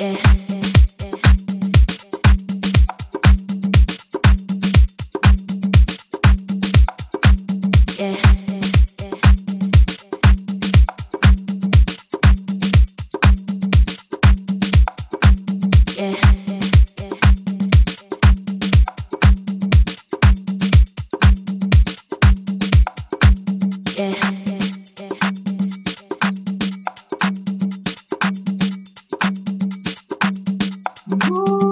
I saw